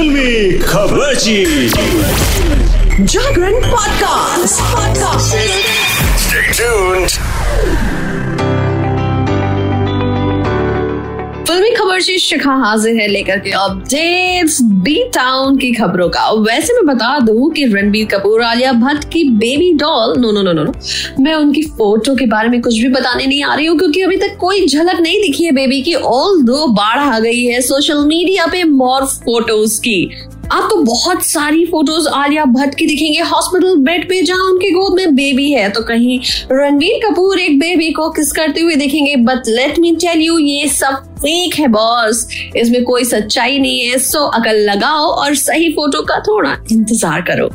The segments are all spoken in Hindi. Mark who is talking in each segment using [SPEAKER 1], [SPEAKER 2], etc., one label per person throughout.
[SPEAKER 1] फिल्मी खबर
[SPEAKER 2] Jagran podcast podcast
[SPEAKER 1] Stay tuned.
[SPEAKER 2] से शिखा हाजिर है लेकर के अपडेट्स बी टाउन की खबरों का। वैसे मैं बता दूँ कि रणबीर कपूर, आलिया भट्ट की baby doll no no no no मैं उनकी फ़ोटो के बारे में कुछ भी बताने नहीं आ रही हूँ, क्योंकि अभी तक कोई झलक नहीं दिखी है बेबी की ऑल दो बाढ़ आ गई है। सोशल मीडिया पे मोर फ़ोटोज़ की। आपको बहुत सारी फ़ोटोज़ आलिया भट्ट की दिखेंगे। हॉस्पिटल बेड पे जहाँ उनके गोद में बेबी है तो कहीं रणबीर कपूर एक बेबी को किस करते हुए देखेंगे। But let me tell you ये सब फेक है बॉस इसमें कोई सच्चाई नहीं है। सो अकल लगाओ और सही फ़ोटो का थोड़ा इंतज़ार करो।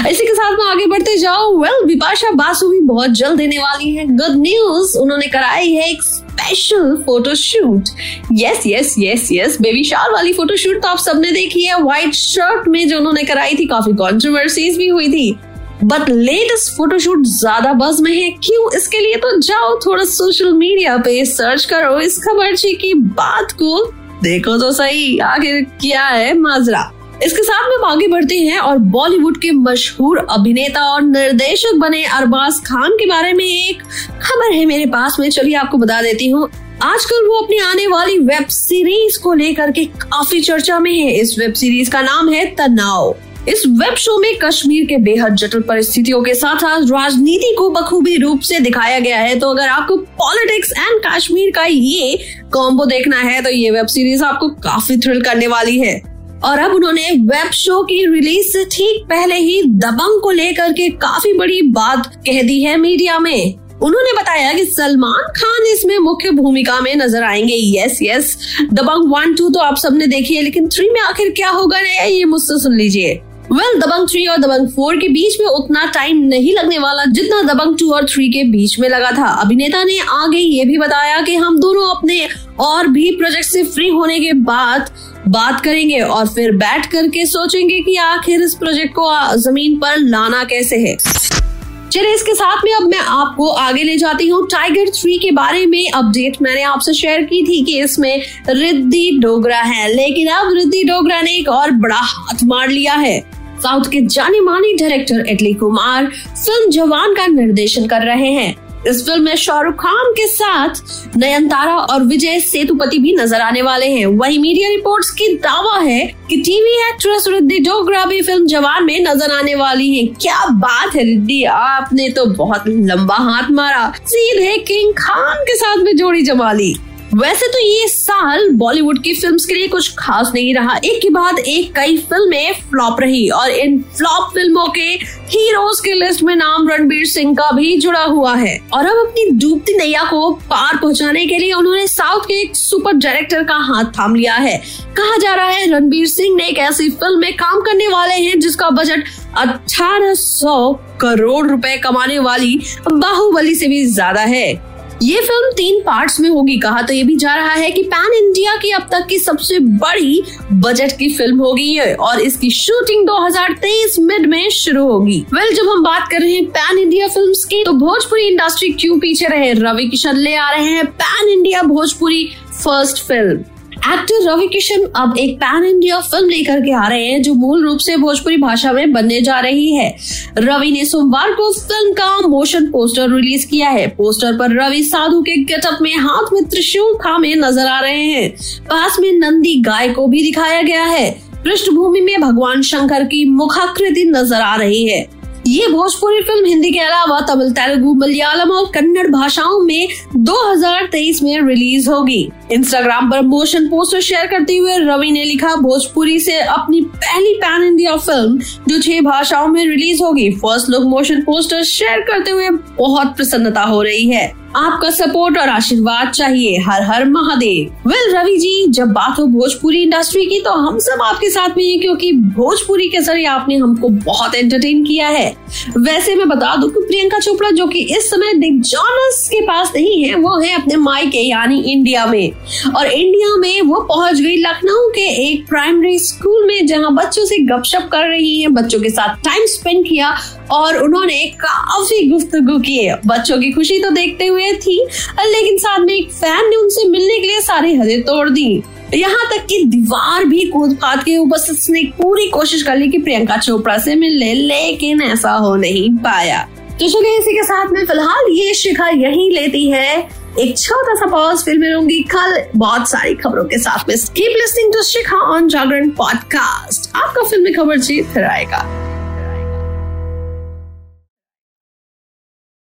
[SPEAKER 2] इसी के साथ में आगे बढ़ते जाओ। वेल well, विपाशा बासु भी बहुत जल्द देने वाली है। गुड न्यूज़ उन्होंने कराई है एक special photo shoot yes yes yes yes baby shower वाली फ़ोटो शूट तो आप सबने देखी है। व्हाइट शर्ट में जो उन्होंने कराई थी, काफ़ी कॉन्ट्रोवर्सीज भी हुई थी। बट लेटेस्ट फोटोशूट ज़्यादा बज में है। क्यों? इसके लिए तो जाओ, थोड़ा सोशल मीडिया पे सर्च करो इस खबर की बात को। देखो तो सही, आखिर क्या है, माजरा? इसके साथ में आगे बढ़ते हैं और बॉलीवुड के मशहूर अभिनेता और निर्देशक बने अरबाज खान के बारे में एक खबर है मेरे पास में। चलिए आपको बता देती हूँ। आजकल वो अपनी आने वाली वेब सीरीज़ को लेकर के काफ़ी चर्चा में है। इस वेब सीरीज़ का नाम है तनाव। इस वेब शो में कश्मीर के बेहद जटिल परिस्थितियों के साथ साथ राजनीति को बखूबी रूप से दिखाया गया है। तो अगर आपको पॉलिटिक्स एंड कश्मीर का ये कॉम्बो देखना है तो ये वेब सीरीज़ आपको काफ़ी थ्रिल करने वाली है। और अब उन्होंने वेब शो की रिलीज़ से ठीक पहले ही दबंग को लेकर के काफ़ी बड़ी बात कह दी है मीडिया में। उन्होंने बताया कि सलमान खान इसमें मुख्य भूमिका में नज़र आएँगे। Yes yes Dabangg one two तो आप सबने देखी है, लेकिन थ्री में आखिर क्या होगा ये मुझसे सुन लीजिए। वेल दबंग थ्री और दबंग फोर के बीच में उतना टाइम नहीं लगने वाला जितना दबंग टू और थ्री के बीच में लगा था। अभिनेता ने आगे ये भी बताया कि हम दोनों अपने और भी प्रोजेक्ट से फ्री होने के बाद बात करेंगे और फिर बैठ करके सोचेंगे कि आखिर इस प्रोजेक्ट को ज़मीन पर लाना कैसे है। चलिए, इसके साथ में अब मैं आपको आगे ले जाती हूँ। टाइगर थ्री के बारे में अपडेट मैंने आपसे शेयर की थी कि इसमें रिद्धि डोगरा है। लेकिन अब रिद्धि डोगरा ने एक और बड़ा हाथ मार लिया है। साउथ के जाने माने डायरेक्टर इटली कुमार फ़िल्म जवान का निर्देशन कर रहे हैं। इस फ़िल्म में शाहरुख खान के साथ नयनतारा और विजय सेतुपति भी नज़र आने वाले हैं। वही मीडिया रिपोर्ट्स की दावा है कि टीवी एक्ट्रेस रिद्धि डोगरा भी फ़िल्म जवान में नज़र आने वाली हैं। क्या बात है रिद्धि, आपने तो बहुत लंबा हाथ मारा। सीधे किंग खान के साथ में जोड़ी जमा ली वैसे तो ये साल बॉलीवुड की फिल्म्स के लिए कुछ खास नहीं रहा। एक के बाद एक कई फ़िल्में फ्लॉप रही और इन फ्लॉप फ़िल्मों के हीरोज के लिस्ट में नाम रणबीर सिंह का भी जुड़ा हुआ है। और अब अपनी डूबती नैया को पार पहुँचाने के लिए उन्होंने साउथ के एक सुपर डायरेक्टर का हाथ थाम लिया है। कहा जा रहा है, रणबीर सिंह ने एक ऐसी फ़िल्म में काम करने वाले हैं जिसका बजट अठारह सौ करोड़ रुपए कमाने वाली बाहुबली से भी ज़्यादा है। ये फ़िल्म तीन पार्ट्स में होगी कहा तो ये भी जा रहा है कि पैन इंडिया की अब तक की सबसे बड़ी बजट की फ़िल्म होगी ये और इसकी शूटिंग 2023 मिड में शुरू होगी। वेल well, जब हम बात कर रहे हैं पैन इंडिया फिल्म्स की तो भोजपुरी इंडस्ट्री क्यों पीछे रहे? रवि किशन ले आ रहे हैं। Pan India Bhojpuri first film actor Ravi Kishan अब एक पैन इंडिया फ़िल्म लेकर के आ रहे हैं, जो मूल रूप से भोजपुरी भाषा में बनने जा रही है। रवि ने सोमवार को फ़िल्म का मोशन पोस्टर रिलीज़ किया है। पोस्टर पर रवि साधु के गेटअप में हाथ में त्रिशूल थामे नज़र आ रहे हैं। पास में नंदी गाय को भी दिखाया गया है। पृष्ठभूमि में भगवान शंकर की मुखाकृति नज़र आ रही है। ये भोजपुरी फ़िल्म हिंदी के अलावा तमिल, तेलुगु, मलयालम और कन्नड़ भाषाओं में 2023 में रिलीज़ होगी। इंस्टाग्राम पर मोशन पोस्टर शेयर करते हुए रवि ने लिखा, भोजपुरी से अपनी पहली पैन इंडिया फ़िल्म, जो छह भाषाओं में रिलीज़ होगी, first look motion poster share करते हुए बहुत प्रसन्नता हो रही है। आपका सपोर्ट और आशीर्वाद चाहिए हर हर महादेव। वेल रवि जी, जब बात हो भोजपुरी इंडस्ट्री की तो हम सब आपके साथ में हैं क्योंकि भोजपुरी के ज़रिए आपने हमको बहुत एंटरटेन किया है। वैसे मैं बता दूँ कि प्रियंका चोपड़ा, जो कि इस समय दिग जॉनस के पास नहीं है, वो है अपने मायके यानी इंडिया में। और इंडिया में वो पहुँच गई लखनऊ के एक प्राइमरी स्कूल में, जहाँ बच्चों से गपशप कर रही है, बच्चों के साथ टाइम स्पेंड किया, और उन्होंने काफ़ी गुफ्तगु की है बच्चों की खुशी तो देखते हुए थी। लेकिन साथ में एक फ़ैन ने उनसे मिलने के लिए सारी हदें तोड़ दी। यहाँ तक कि दीवार भी कूद फाद के ऊपर उसने पूरी कोशिश कर ली कि प्रियंका चोपड़ा से मिलने लेकिन ऐसा हो नहीं पाया। तो चलिए इसी के साथ में फ़िलहाल ये शिखा यही लेती है। एक छोटा सा पॉज फिर मिलूँगी कल बहुत सारी खबरों के साथ में। Keep listening to Shikha on Jagran podcast आपका फिल्मी खबर जीत फिर आएगा।